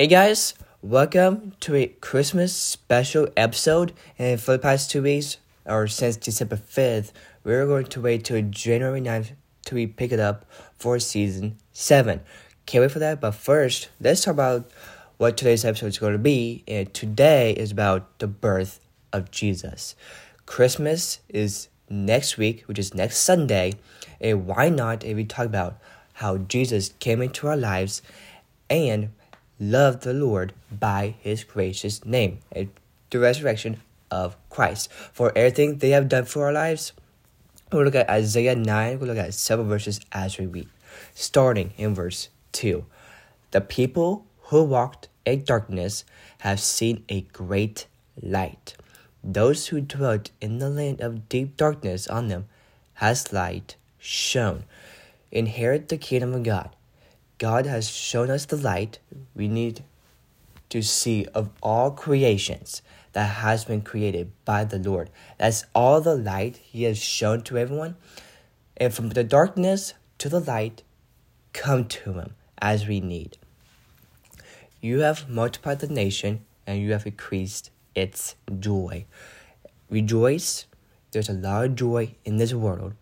Hey guys, welcome to a Christmas special episode. And for the past two weeks, or since December 5th, we're going to wait till January 9th to we pick it up for season 7. Can't wait for that, but first, let's talk about what today's episode is going to be. And today is about the birth of Jesus. Christmas is next week, which is next Sunday. And why not if we talk about how Jesus came into our lives and loved the Lord by his gracious name, the resurrection of Christ. For everything they have done for our lives, we'll look at Isaiah 9, we'll look at several verses as we read, starting in verse 2. The people who walked in darkness have seen a great light. Those who dwelt in the land of deep darkness on them has light shone. Inherit the kingdom of God. God has shown us the light we need to see of all creations that has been created by the Lord. That's all the light He has shown to everyone. And from the darkness to the light, come to Him as we need. You have multiplied the nation and you have increased its joy. Rejoice. There's a lot of joy in this world.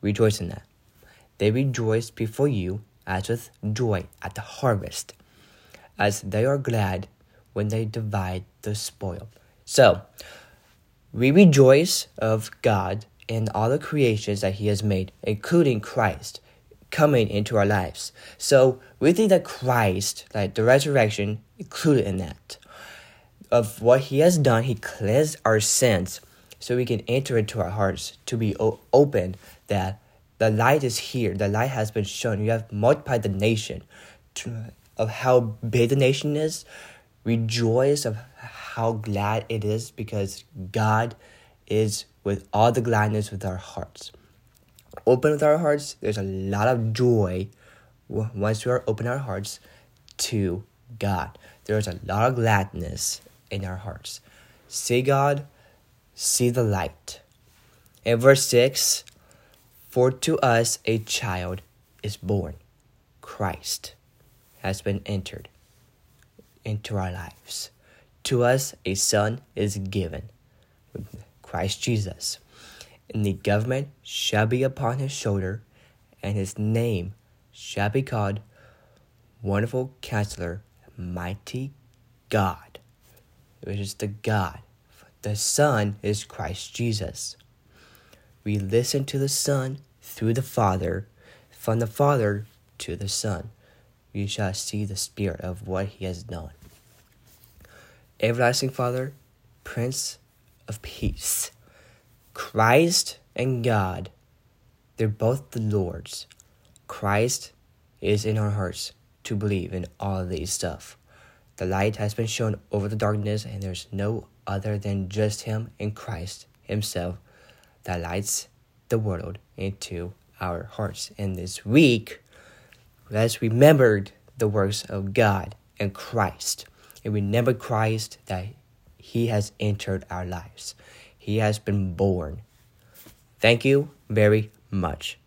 Rejoice in that. They rejoice before you as with joy at the harvest, as they are glad when they divide the spoil. So, we rejoice of God and all the creations that He has made, including Christ coming into our lives. So we think that Christ, like the resurrection, included in that. Of what He has done, He cleansed our sins so we can enter into our hearts to be open that the light is here. The light has been shown. You have multiplied the nation of how big the nation is. Rejoice of how glad it is because God is with all the gladness with our hearts. Open with our hearts, there's a lot of joy once we are open our hearts to God. There's a lot of gladness in our hearts. See God, see the light. In verse 6, for to us a child is born, Christ has been entered into our lives. To us a son is given, Christ Jesus. And the government shall be upon his shoulder, and his name shall be called Wonderful Counselor, Mighty God, which is the God. The Son is Christ Jesus. We listen to the Son through the Father, from the Father to the Son. We shall see the Spirit of what He has done. Everlasting Father, Prince of Peace, Christ and God, they're both the Lord's. Christ is in our hearts to believe in all of these stuff. The light has been shown over the darkness, and there's no other than just Him and Christ Himself that lights the world into our hearts. And this week, let's remember the works of God and Christ. And remember Christ that He has entered our lives. He has been born. Thank you very much.